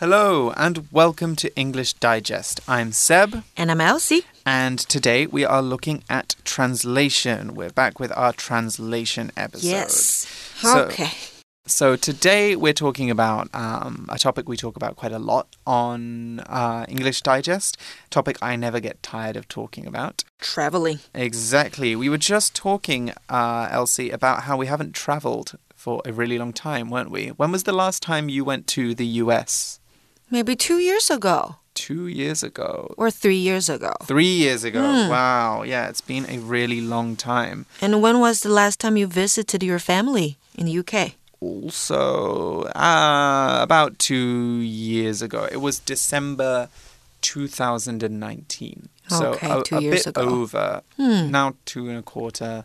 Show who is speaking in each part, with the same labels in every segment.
Speaker 1: Hello and welcome to English Digest. I'm Seb.
Speaker 2: And I'm Elsie.
Speaker 1: And today we are looking at translation. We're back with our translation episode.
Speaker 2: Yes.
Speaker 1: So-
Speaker 2: okay.
Speaker 1: So today we're talking about um, a topic we talk about quite a lot on uh, English Digest. Topic I never get tired of talking about.
Speaker 2: Traveling.
Speaker 1: Exactly. We were just talking, uh, Elsie, about how we haven't traveled for a really long time, weren't we? When was the last time you went to the US?
Speaker 2: Maybe two years ago
Speaker 1: Two years ago.
Speaker 2: or three years ago.
Speaker 1: Three years ago.
Speaker 2: Hmm.
Speaker 1: Wow. Yeah, it's been a really long time.
Speaker 2: And when was the last time you visited your family in the UK?
Speaker 1: Also, uh, about two years ago. It was December 2019. Okay, So
Speaker 2: Okay,
Speaker 1: a,
Speaker 2: two
Speaker 1: a bit
Speaker 2: ago.
Speaker 1: over.
Speaker 2: Hmm.
Speaker 1: Now two and a quarter.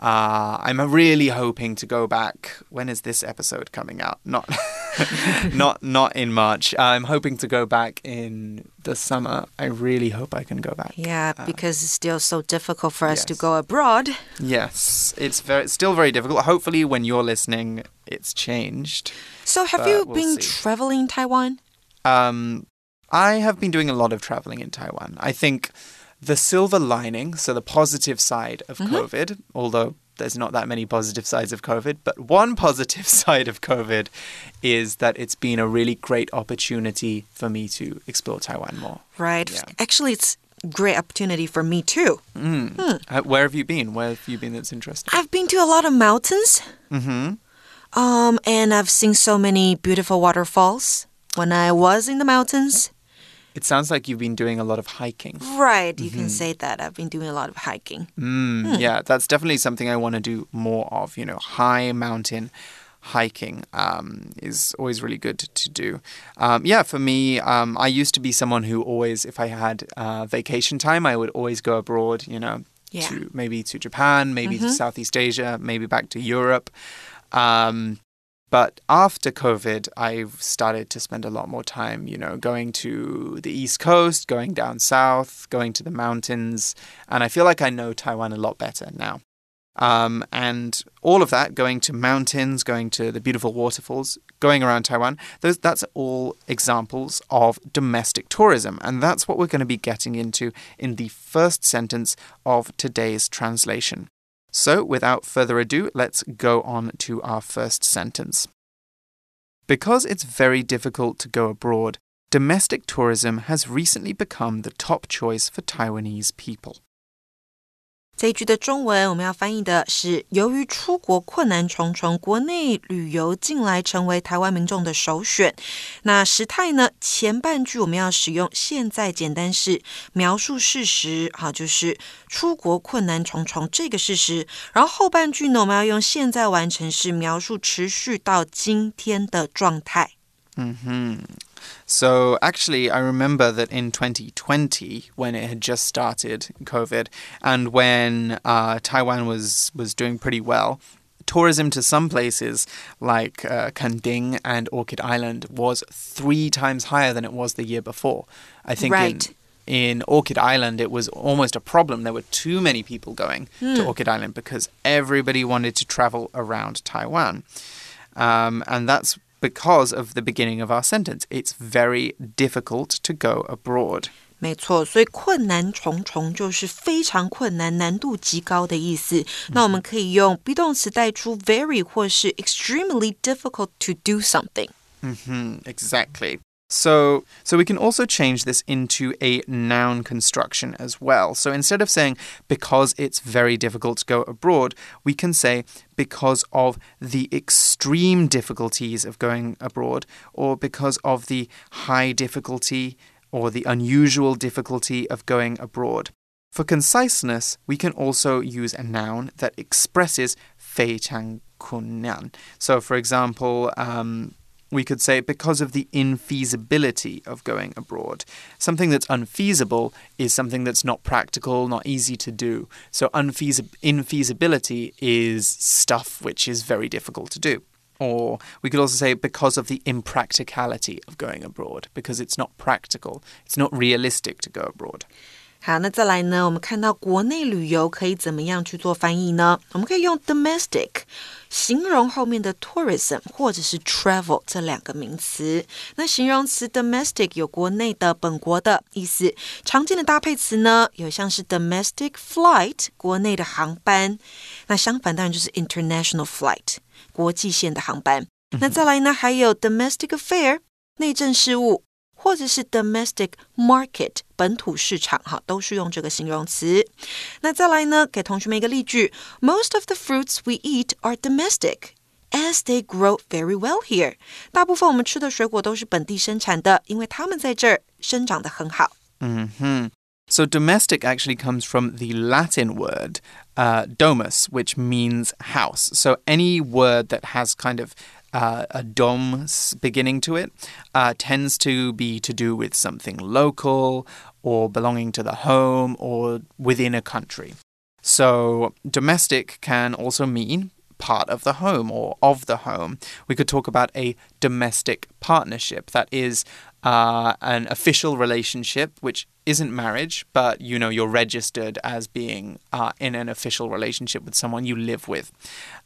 Speaker 1: Uh, I'm really hoping to go back. When is this episode coming out? Not, not, not in March. I'm hoping to go back in the summer. I really hope I can go back.
Speaker 2: Yeah, because it's still so difficult for us to go abroad.
Speaker 1: Yes, it's very, still very difficult. Hopefully, when you're listening, it's changed.
Speaker 2: So, have you
Speaker 1: we'll
Speaker 2: been
Speaker 1: see.
Speaker 2: traveling in Taiwan?
Speaker 1: Um, I have been doing a lot of traveling in Taiwan. I think the silver lining, so the positive side of COVID, although there's not that many positive sides of COVID, but one positive side of COVID is that it's been a really great opportunity for me to explore Taiwan more.
Speaker 2: Right.
Speaker 1: Yeah.
Speaker 2: Actually, it's great opportunity for me too.
Speaker 1: Mm. Uh, where have you been? Where have you been that's interesting?
Speaker 2: I've been to a lot of mountains.
Speaker 1: Mm-hmm.
Speaker 2: Um, and I've seen so many beautiful waterfalls when I was in the mountains.
Speaker 1: It sounds like you've been doing a lot of hiking.
Speaker 2: Right, you
Speaker 1: Mm-hmm.
Speaker 2: can say that. I've been doing a lot of hiking.
Speaker 1: Mm, Yeah, that's definitely something I want to do more of. You know, high mountain hiking um, is always really good to do. Um, yeah, for me, um, I used to be someone who always, if I had uh, vacation time, I would always go abroad. You know,
Speaker 2: Yeah.
Speaker 1: to maybe to Japan, maybe to Southeast Asia, maybe back to Europe. Um, but after COVID, I've started to spend a lot more time, you know, going to the East Coast, going down south, going to the mountains, and I feel like I know Taiwan a lot better now. Um, and all of that, going to mountains, going to the beautiful waterfalls, going around Taiwan, those, that's all examples of domestic tourism. And that's what we're going to be getting into in the first sentence of today's translation. So, without further ado, let's go on to our first sentence. Because it's very difficult to go abroad, domestic tourism has recently become the top choice for Taiwanese people.
Speaker 2: 这一句的中文我们要翻译的是：由于出国困难重重，国内旅游近来成为台湾民众的首选。那时态呢？前半句我们要使用现在简单式描述事实，好，就是出国困难重重这个事实。然后后半句呢，我们要用现在完成式描述持续到今天的状态。
Speaker 1: 嗯哼 So, actually, I remember that in 2020, when it had just started, COVID, and when uh, Taiwan was, was doing pretty well, tourism to some places like uh, Kenting and Orchid Island was three times higher than it was the year before. I think in-
Speaker 2: Right.
Speaker 1: in Orchid Island, it was almost a problem. There were too many people going to Orchid Island because everybody wanted to travel around Taiwan. Um, and that's because of the beginning of our sentence. It's very difficult to go abroad.
Speaker 2: 没错，所以困难重重就是非常困难、难度极高的意思。那我们可以用 be 动词带出 very 或是 extremely difficult to do something。
Speaker 1: hmm exactly. So, so we can also change this into a noun construction as well. So instead of saying because it's very difficult to go abroad, we can say because of the extreme difficulties of going abroad, or because of the high difficulty or the unusual difficulty of going abroad. For conciseness, we can also use a noun that expresses 非常困难. So, for example, um, we could say because of the infeasibility of going abroad. Something that's unfeasible is something that's not practical, not easy to do. So, unfeasi- infeasibility is stuff which is very difficult to do. Or we could also say because of the impracticality of going abroad, because it's not practical, it's not realistic to go abroad.
Speaker 2: 好，那再来呢？我们看到国内旅游可以怎么样去做翻译呢？我们可以用 domestic 形容后面的 tourism 或者是 travel 这两个名词。那形容词 domestic 有国内的、本国的意思。常见的搭配词呢，有像是 domestic flight 国内的航班。那相反当然就是 international flight 国际线的航班。那再来呢？还有 domestic affair 内政事务。或者是 domestic market 本土市场，哈，都是用这个形容词。那再来呢，给同学们一个例句：Most of the fruits we eat are domestic, as they grow very well here。大部分我们吃的水果都是本地生产的，因为它们在这儿生长得很好。
Speaker 1: 嗯哼。So domestic actually comes from the Latin word uh, domus, which means house. So any word that has kind of uh, a dom beginning to it uh, tends to be to do with something local or belonging to the home or within a country. So, domestic can also mean part of the home or of the home. We could talk about a domestic partnership. That is uh, an official relationship, which isn't marriage, but you know you're registered as being uh, in an official relationship with someone you live with.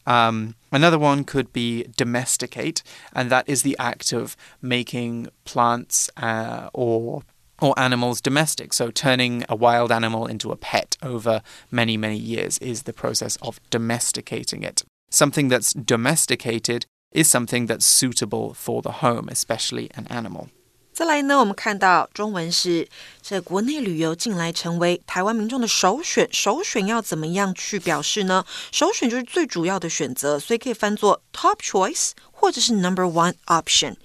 Speaker 1: Um, another one could be domesticate, and that is the act of making plants uh, or or animals domestic. So turning a wild animal into a pet over many many years is the process of domesticating it. Something that's domesticated is something that's suitable for the home, especially an animal.
Speaker 2: 再来呢，我们看到中文是这国内旅游近来成为台湾民众的首选。首选要怎么样去表示呢？首选就是最主要的选择，所以可以翻作 top choice 或者是 number one option。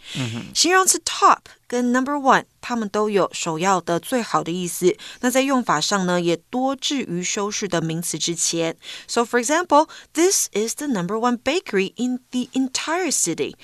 Speaker 2: 形容词 top 跟 number one，它们都有首要的、最好的意思。那在用法上呢，也多置于修饰的名词之前。So for example, this is the number one bakery in the entire city.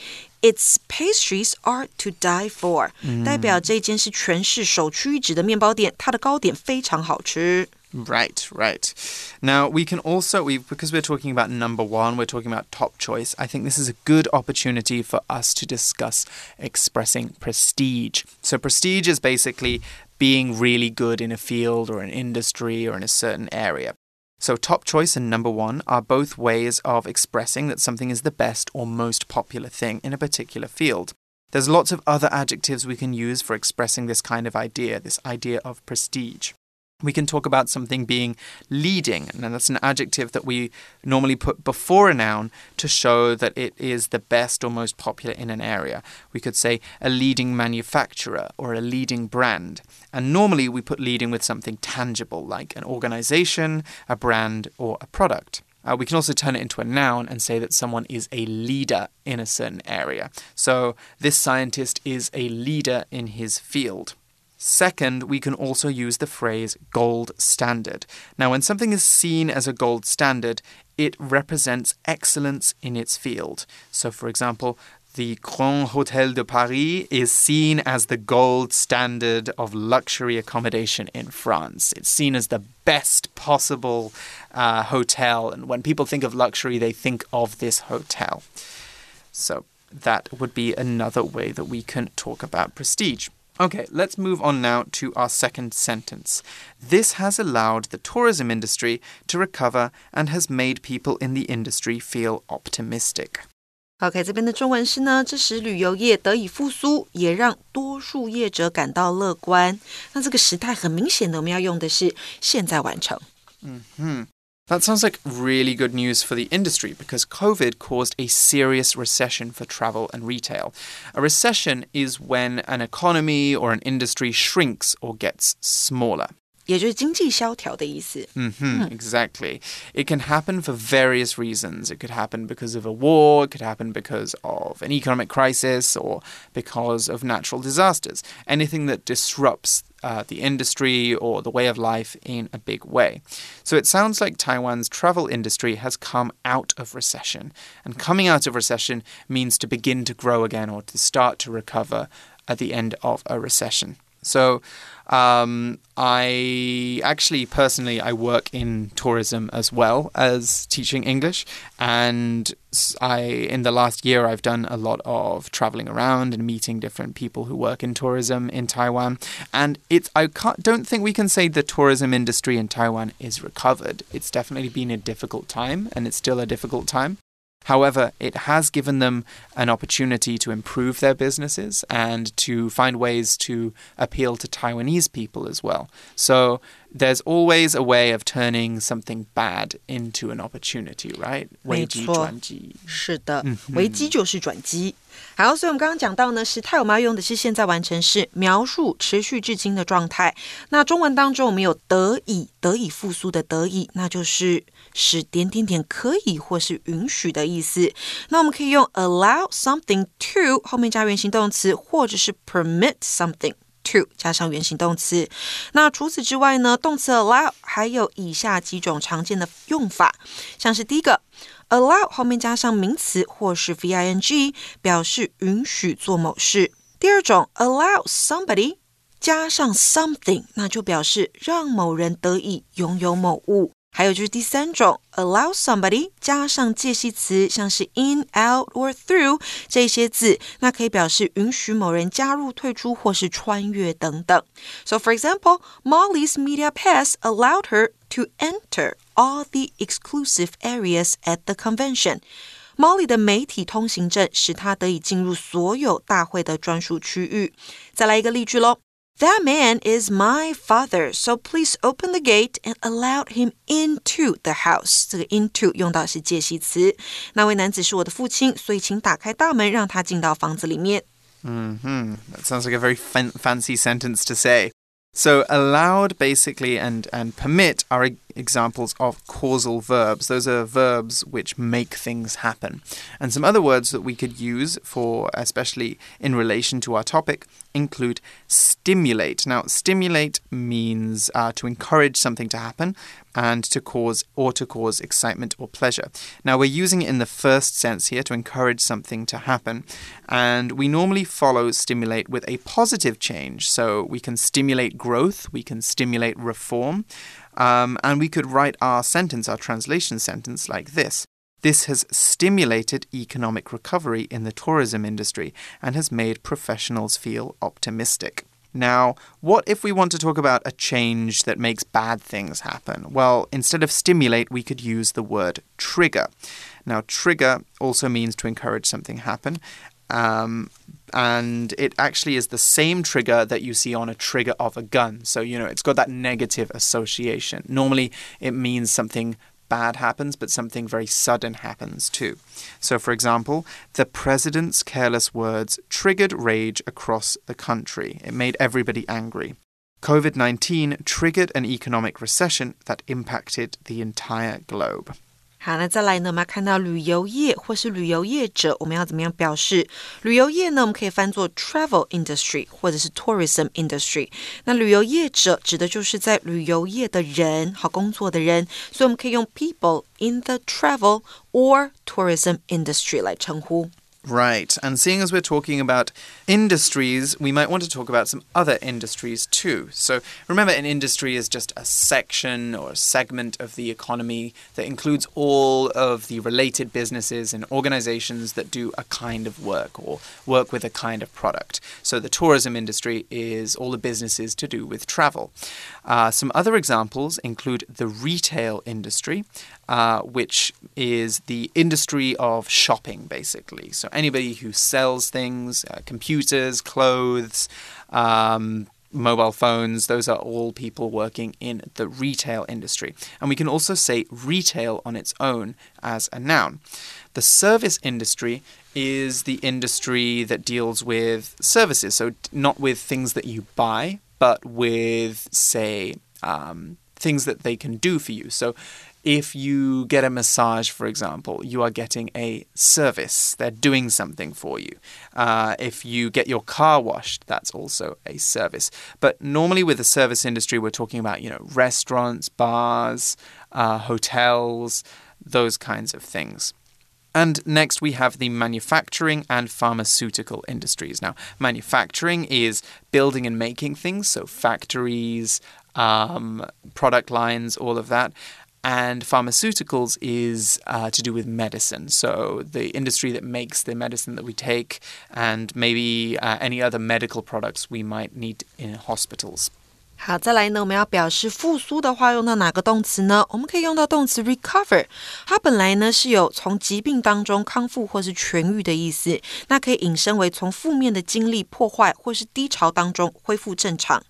Speaker 2: Its pastries are to die for，、嗯、代表这间是全市首屈一指的面包店，它的糕点非常好吃。
Speaker 1: Right, right. Now we can also we because we're talking about number one, we're talking about top choice. I think this is a good opportunity for us to discuss expressing prestige. So prestige is basically being really good in a field or an industry or in a certain area. So, top choice and number one are both ways of expressing that something is the best or most popular thing in a particular field. There's lots of other adjectives we can use for expressing this kind of idea, this idea of prestige we can talk about something being leading, and that's an adjective that we normally put before a noun to show that it is the best or most popular in an area. We could say a leading manufacturer or a leading brand. And normally we put leading with something tangible, like an organization, a brand, or a product. Uh, we can also turn it into a noun and say that someone is a leader in a certain area. So, this scientist is a leader in his field. Second, we can also use the phrase gold standard. Now, when something is seen as a gold standard, it represents excellence in its field. So, for example, the Grand Hotel de Paris is seen as the gold standard of luxury accommodation in France. It's seen as the best possible uh, hotel, and when people think of luxury, they think of this hotel. So, that would be another way that we can talk about prestige. Okay, let's move on now to our second sentence. This has allowed the tourism industry to recover and has made people in the industry feel optimistic.
Speaker 2: OK，这边的中文是呢，这使旅游业得以复苏，也让多数业者感到乐观。那这个时态很明显的，我们要用的是现在完成。
Speaker 1: 嗯哼。 that sounds like really good news for the industry because COVID caused a serious recession for travel and retail. A recession is when an economy or an industry shrinks or gets smaller.
Speaker 2: 也就是经济萧条的意思。
Speaker 1: Mm -hmm, exactly. It can happen for various reasons. It could happen because of a war, it could happen because of an economic crisis, or because of natural disasters. Anything that disrupts uh, the industry or the way of life in a big way. So it sounds like Taiwan's travel industry has come out of recession. And coming out of recession means to begin to grow again or to start to recover at the end of a recession. So, um, I actually personally I work in tourism as well as teaching English, and I in the last year I've done a lot of traveling around and meeting different people who work in tourism in Taiwan, and it's I don't think we can say the tourism industry in Taiwan is recovered. It's definitely been a difficult time, and it's still a difficult time. However, it has given them an opportunity to improve their businesses and to find ways to appeal to Taiwanese people as well. So there's always a way of turning something bad into an opportunity, right?
Speaker 2: 危机转机。是的，危机就是转机。 好，所以我们刚刚讲到呢，时态我们要用的是现在完成式，描述持续至今的状态。那中文当中我们有得以，得以复苏的得以，那就是使点点点可以或是允许的意思。那我们可以用 allow something to 后面加原形动词，或者是 permit something to 加上原形动词。那除此之外呢，动词 allow 还有以下几种常见的用法，像是第一个。allow 后面加上名词或是 v i n g，表示允许做某事。第二种，allow somebody 加上 something，那就表示让某人得以拥有某物。还有就是第三种，allow somebody 加上介系词，像是 in、out or through 这些字，那可以表示允许某人加入、退出或是穿越等等。So for example, Molly's media pass allowed her to enter all the exclusive areas at the convention. Molly 的媒体通行证使她得以进入所有大会的专属区域。再来一个例句喽。That man is my father, so please open the gate and allow him into the house. 这个 into 用到是介系词。那位男子是我的父亲，所以请打开大门，让他进到房子里面。
Speaker 1: Mm hmm. That sounds like a very fancy sentence to say. So allowed basically and and permit are examples of causal verbs. Those are verbs which make things happen. And some other words that we could use for especially in relation to our topic include stimulate. Now stimulate means uh, to encourage something to happen and to cause or to cause excitement or pleasure. Now we're using it in the first sense here to encourage something to happen, and we normally follow stimulate with a positive change. So we can stimulate growth, we can stimulate reform, um, and we could write our sentence, our translation sentence, like this. This has stimulated economic recovery in the tourism industry and has made professionals feel optimistic. Now, what if we want to talk about a change that makes bad things happen? Well, instead of stimulate, we could use the word trigger. Now, trigger also means to encourage something happen. Um, and it actually is the same trigger that you see on a trigger of a gun. So, you know, it's got that negative association. Normally, it means something bad happens, but something very sudden happens too. So, for example, the president's careless words triggered rage across the country. It made everybody angry. COVID 19 triggered an economic recession that impacted the entire globe.
Speaker 2: 好，那再来呢？我们要看到旅游业或是旅游业者，我们要怎么样表示？旅游业呢？我们可以翻作 travel industry 或者是 tourism industry。那旅游业者指的就是在旅游业的人，好工作的人，所以我们可以用 people in the travel or tourism industry 来称呼。
Speaker 1: Right. And seeing as we're talking about industries, we might want to talk about some other industries too. So remember, an industry is just a section or a segment of the economy that includes all of the related businesses and organizations that do a kind of work or work with a kind of product. So the tourism industry is all the businesses to do with travel. Uh, some other examples include the retail industry, uh, which is the industry of shopping, basically. So anybody who sells things, uh, computers, clothes, um, mobile phones, those are all people working in the retail industry. And we can also say retail on its own as a noun. The service industry is the industry that deals with services, so not with things that you buy, but with, say, um, things that they can do for you. So if you get a massage, for example, you are getting a service. They're doing something for you. Uh, if you get your car washed, that's also a service. But normally, with the service industry, we're talking about you know restaurants, bars, uh, hotels, those kinds of things. And next, we have the manufacturing and pharmaceutical industries. Now, manufacturing is building and making things, so factories, um, product lines, all of that. And pharmaceuticals is uh, to do with medicine. So, the industry that makes the medicine that we take, and maybe uh, any other medical products we might need in hospitals.
Speaker 2: 好，再来呢，我们要表示复苏的话，用到哪个动词呢？我们可以用到动词 recover，它本来呢是有从疾病当中康复或是痊愈的意思，那可以引申为从负面的经历、破坏或是低潮当中恢复正常。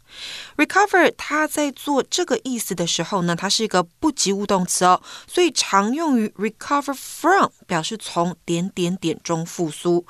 Speaker 2: recover 它在做这个意思的时候呢，它是一个不及物动词哦，所以常用于 recover from，表示从点点点中复苏。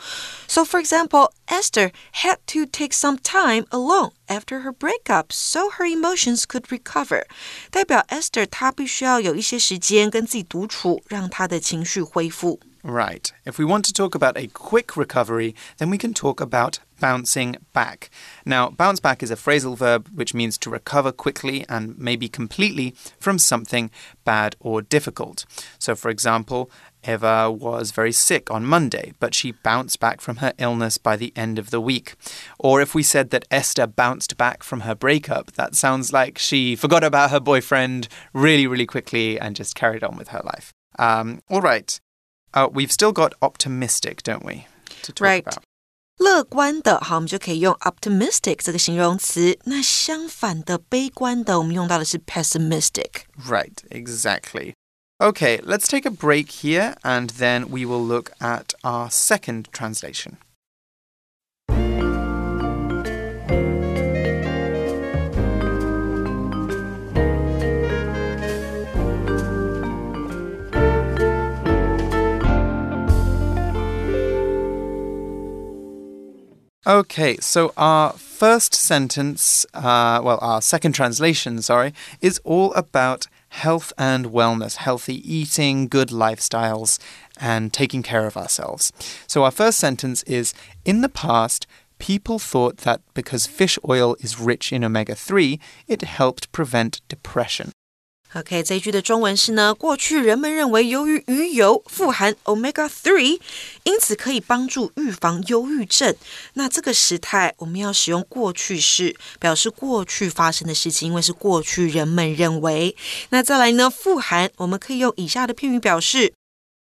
Speaker 2: So for example, Esther had to take some time alone after her breakup, so her emotions could recover。代表 Esther 她必须要有一些时间跟自己独处，让她的情绪恢复。
Speaker 1: Right. If we want to talk about a quick recovery, then we can talk about bouncing back. Now, bounce back is a phrasal verb which means to recover quickly and maybe completely from something bad or difficult. So, for example, Eva was very sick on Monday, but she bounced back from her illness by the end of the week. Or if we said that Esther bounced back from her breakup, that sounds like she forgot about her boyfriend really, really quickly and just carried on with her life. Um, all right. Uh, we've still got optimistic, don't we? To talk
Speaker 2: right.
Speaker 1: about.
Speaker 2: 乐观的，好，我们就可以用 optimistic 这个形容词。那相反的，悲观的，我们用到的是 pessimistic。
Speaker 1: Right, exactly. Okay, let's take a break here and then we will look at our second translation. Okay, so our first sentence, uh, well, our second translation, sorry, is all about health and wellness, healthy eating, good lifestyles, and taking care of ourselves. So our first sentence is In the past, people thought that because fish oil is rich in omega 3, it helped prevent depression.
Speaker 2: OK，这一句的中文是呢，过去人们认为由于鱼油富含 omega three，因此可以帮助预防忧郁症。那这个时态我们要使用过去式，表示过去发生的事情，因为是过去人们认为。那再来呢，富含我们可以用以下的片语表示，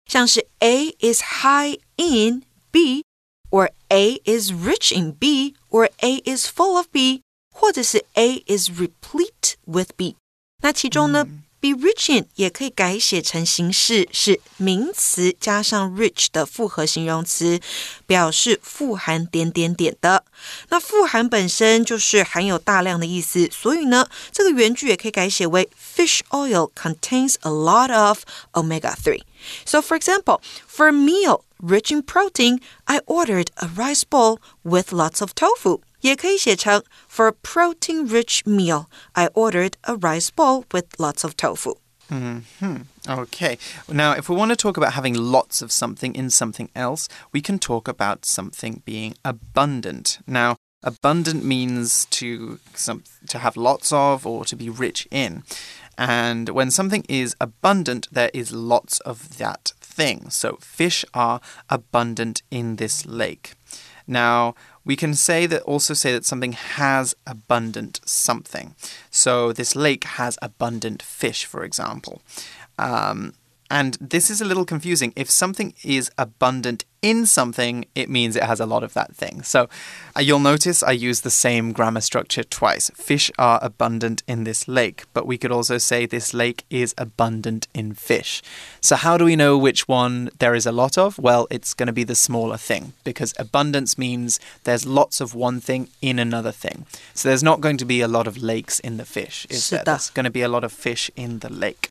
Speaker 2: 像是 A is high in B，or A is rich in B，or A is full of B，或者是 A is replete with B。那其中呢、b e rich in 也可以改写成形式是名词加上 rich 的复合形容词，表示富含点点点的。那富含本身就是含有大量的意思，所以呢，这个原句也可以改写为 Fish oil contains a lot of omega three. So, for example, for a meal rich in protein, I ordered a rice bowl with lots of tofu. 也可以写成 For a protein-rich meal, I ordered a rice bowl with lots of tofu.
Speaker 1: Okay. Now, if we want to talk about having lots of something in something else, we can talk about something being abundant. Now, abundant means to some to have lots of or to be rich in. And when something is abundant, there is lots of that thing. So fish are abundant in this lake. Now, we can say that also say that something has abundant something. So this lake has abundant fish, for example. Um, and this is a little confusing. If something is abundant in something, it means it has a lot of that thing. So uh, you'll notice I use the same grammar structure twice. Fish are abundant in this lake, but we could also say this lake is abundant in fish. So how do we know which one there is a lot of? Well, it's going to be the smaller thing because abundance means there's lots of one thing in another thing. So there's not going to be a lot of lakes in the fish, is there? There's going to be a lot of fish in the lake.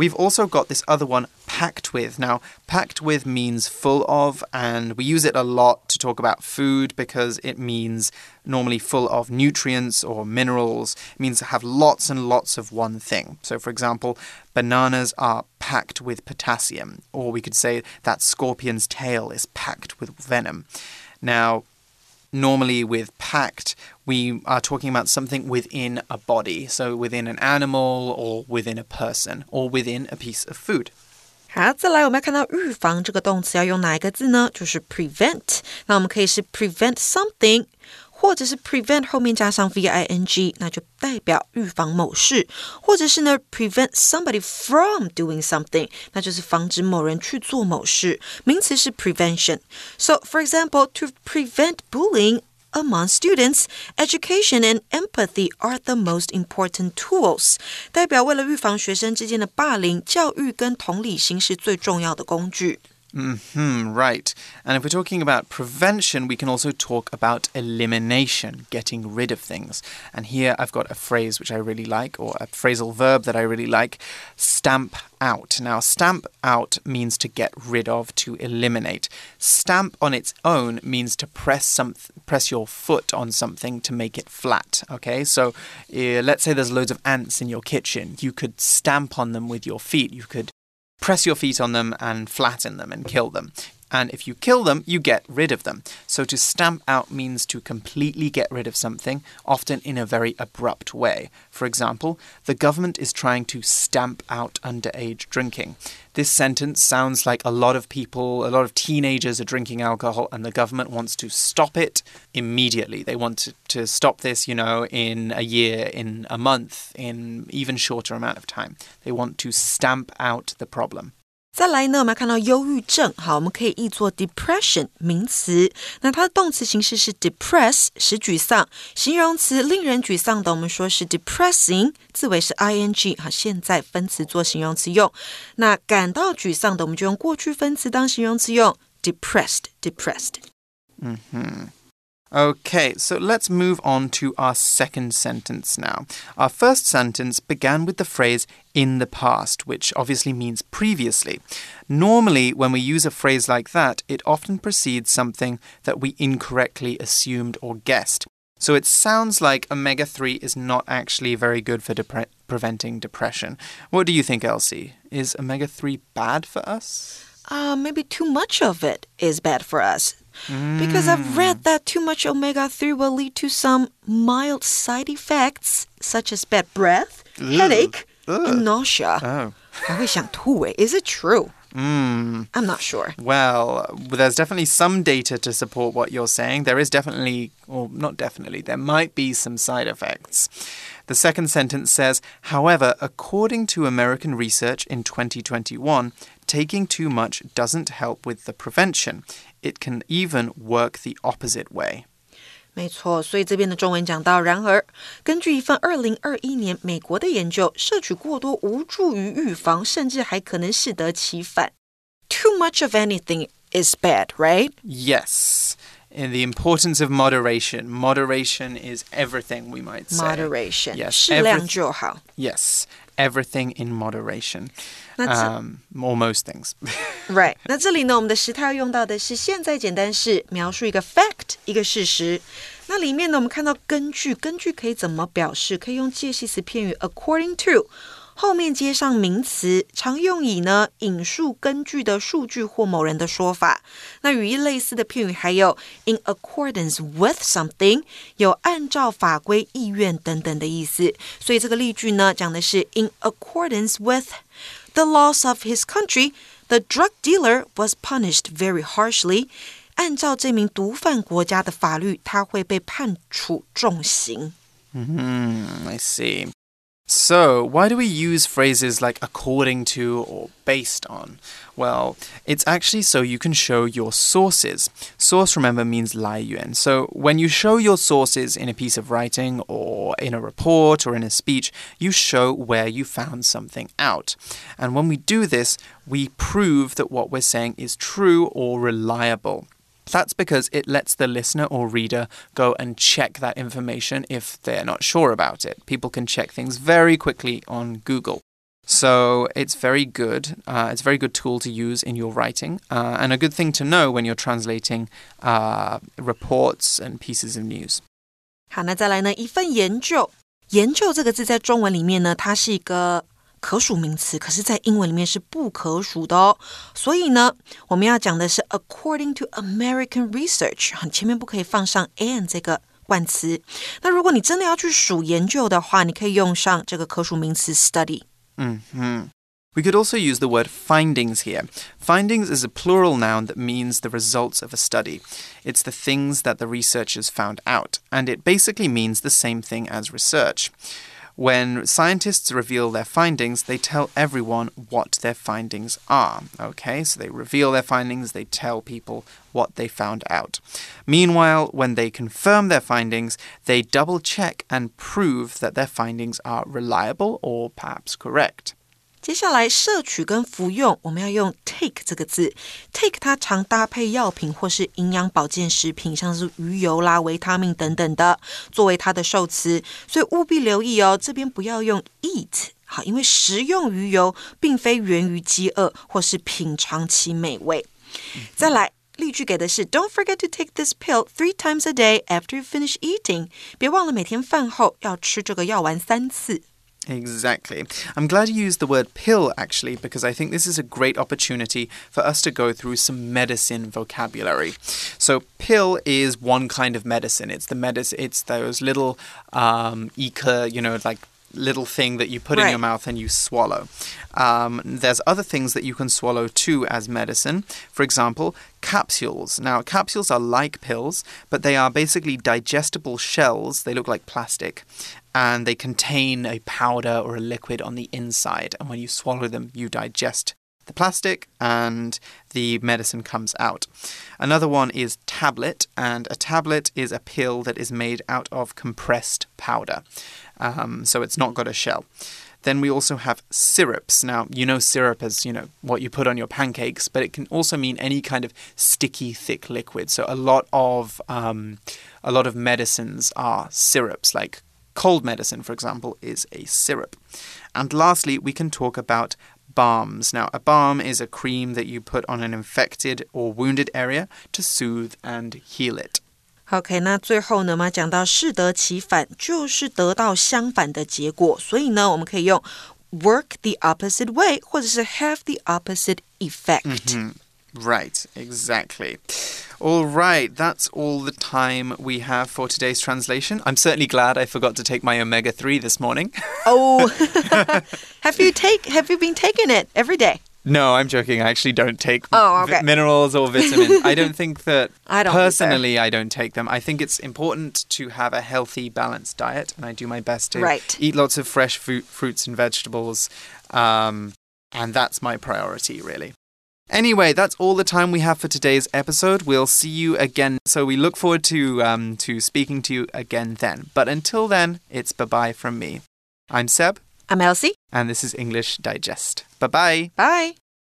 Speaker 1: We've also got this other one, packed with. Now, packed with means full of, and we use it a lot to talk about food because it means normally full of nutrients or minerals. It means to have lots and lots of one thing. So, for example, bananas are packed with potassium, or we could say that scorpion's tail is packed with venom. Now, normally with packed, we are talking about something within a body, so within an animal or within a person or within a piece of food.
Speaker 2: 好，再来我们要看到预防这个动词要用哪一个字呢？就是 something 或者是 prevent 后面加上 v i n g，那就代表预防某事；或者是呢 prevent somebody from doing something，那就是防止某人去做某事。名词是 prevention。So for example, to prevent bullying. Among students, education and empathy are the most important tools. 代表为了预防学生之间的霸凌，教育跟同理心是最重要的工具。
Speaker 1: Hmm, right. And if we're talking about prevention, we can also talk about elimination, getting rid of things. And here I've got a phrase which I really like, or a phrasal verb that I really like stamp out. Now, stamp out means to get rid of, to eliminate. Stamp on its own means to press some, press your foot on something to make it flat. Okay, so uh, let's say there's loads of ants in your kitchen. You could stamp on them with your feet. You could press your feet on them and flatten them and kill them. And if you kill them, you get rid of them. So to stamp out means to completely get rid of something, often in a very abrupt way. For example, the government is trying to stamp out underage drinking. This sentence sounds like a lot of people, a lot of teenagers are drinking alcohol, and the government wants to stop it immediately. They want to, to stop this, you know, in a year, in a month, in even shorter amount of time. They want to stamp out the problem.
Speaker 2: 再来呢，我们要看到忧郁症，好，我们可以译作 depression 名词。那它的动词形式是 depress，使沮丧；形容词令人沮丧的，我们说是 depressing，字尾是 ing，好，现在分词做形容词用。那感到沮丧的，我们就用过去分词当形容词用，depressed，depressed。
Speaker 1: 嗯哼。Okay, so let's move on to our second sentence now. Our first sentence began with the phrase in the past, which obviously means previously. Normally, when we use a phrase like that, it often precedes something that we incorrectly assumed or guessed. So it sounds like omega 3 is not actually very good for depre preventing depression. What do you think, Elsie? Is omega 3 bad for us?
Speaker 2: Uh, maybe too much of it is bad for us. Because I've read mm. that too much omega 3 will lead to some mild side effects, such as bad breath, headache, and nausea.
Speaker 1: Oh.
Speaker 2: Is it true?
Speaker 1: Mm.
Speaker 2: I'm not sure.
Speaker 1: Well, there's definitely some data to support what you're saying. There is definitely, or not definitely, there might be some side effects. The second sentence says, however, according to American research in 2021, taking too much doesn't help with the prevention. It can even work the opposite way.
Speaker 2: 没错，所以这边的中文讲到，然而，根据一份二零二一年美国的研究，摄取过多无助于预防，甚至还可能适得其反。Too much of anything is bad, right?
Speaker 1: Yes. In the importance of moderation. Moderation is everything, we might say.
Speaker 2: Moderation.
Speaker 1: Yes.
Speaker 2: 适量就好。
Speaker 1: Yes everything in moderation. Um, or most things.
Speaker 2: right. 那这里呢，我们的时态要用到的是现在简单式，描述一个 fact，一个事实。那里面呢，我们看到根据，根据可以怎么表示？可以用介系词片语 according to。 后面接上名词，常用以呢引述根据的数据或某人的说法。那语义类似的片语还有 in accordance with something，有按照法规、意愿等等的意思。所以这个例句呢讲的是 in accordance with the laws of his country，the drug dealer was punished very harshly。按照这名毒贩国家的法律，他会被判处重刑。
Speaker 1: 嗯，I see。 So, why do we use phrases like according to or based on? Well, it's actually so you can show your sources. Source, remember, means 来源. So, when you show your sources in a piece of writing or in a report or in a speech, you show where you found something out. And when we do this, we prove that what we're saying is true or reliable. That's because it lets the listener or reader go and check that information if they're not sure about it. People can check things very quickly on Google. So it's very good. Uh, it's a very good tool to use in your writing, uh, and a good thing to know when you're translating uh, reports and pieces of news.
Speaker 2: 好，那再来呢？一份研究，研究这个字在中文里面呢，它是一个 可数名词，可是，在英文里面是不可数的哦。所以呢，我们要讲的是 according to American research，前面不可以放上 and 这个冠词。那如果你真的要去数研究的话，你可以用上这个可数名词 study。
Speaker 1: 嗯嗯。 We could also use the word findings here. Findings is a plural noun that means the results of a study. It's the things that the researchers found out, and it basically means the same thing as research. When scientists reveal their findings, they tell everyone what their findings are. Okay, so they reveal their findings, they tell people what they found out. Meanwhile, when they confirm their findings, they double check and prove that their findings are reliable or perhaps correct.
Speaker 2: 接下来，摄取跟服用，我们要用 take 这个字。take 它常搭配药品或是营养保健食品，像是鱼油啦、维他命等等的，作为它的受词。所以务必留意哦，这边不要用 eat，好，因为食用鱼油并非源于饥饿或是品尝其美味。再来，例句给的是 Don't forget to take this pill three times a day after you finish eating。别忘了每天饭后要吃这个药丸三次。
Speaker 1: Exactly. I'm glad you used the word pill actually, because I think this is a great opportunity for us to go through some medicine vocabulary. So, pill is one kind of medicine. It's the medicine. It's those little um, you know, like little thing that you put right. in your mouth and you swallow. Um, there's other things that you can swallow too as medicine. For example, capsules. Now, capsules are like pills, but they are basically digestible shells. They look like plastic and they contain a powder or a liquid on the inside. And when you swallow them, you digest the plastic and the medicine comes out. Another one is tablet, and a tablet is a pill that is made out of compressed powder. Um, so it's not got a shell. Then we also have syrups. Now, you know syrup as, you know, what you put on your pancakes, but it can also mean any kind of sticky, thick liquid. So a lot of um, a lot of medicines are syrups, like Cold medicine, for example, is a syrup. And lastly, we can talk about balms. Now, a balm is a cream that you put on an infected or wounded area to soothe and heal it.
Speaker 2: OK，那最后呢，我们讲到适得其反，就是得到相反的结果。所以呢，我们可以用 work the opposite way，或者是 have the opposite effect。Mm
Speaker 1: -hmm. Right, exactly. All right, that's all the time we have for today's translation. I'm certainly glad I forgot to take my omega 3 this morning.
Speaker 2: oh. have you take have you been taking it every day?
Speaker 1: No, I'm joking. I actually don't take
Speaker 2: oh, okay.
Speaker 1: minerals or vitamins. I don't think that I don't personally I don't take them. I think it's important to have a healthy, balanced diet, and I do my best to
Speaker 2: right.
Speaker 1: eat lots of fresh fruit, fruits and vegetables. Um, and that's my priority, really. Anyway, that's all the time we have for today's episode. We'll see you again. So we look forward to um, to speaking to you again then. But until then, it's bye bye from me. I'm Seb.
Speaker 2: I'm Elsie.
Speaker 1: And this is English Digest. Bye bye.
Speaker 2: Bye.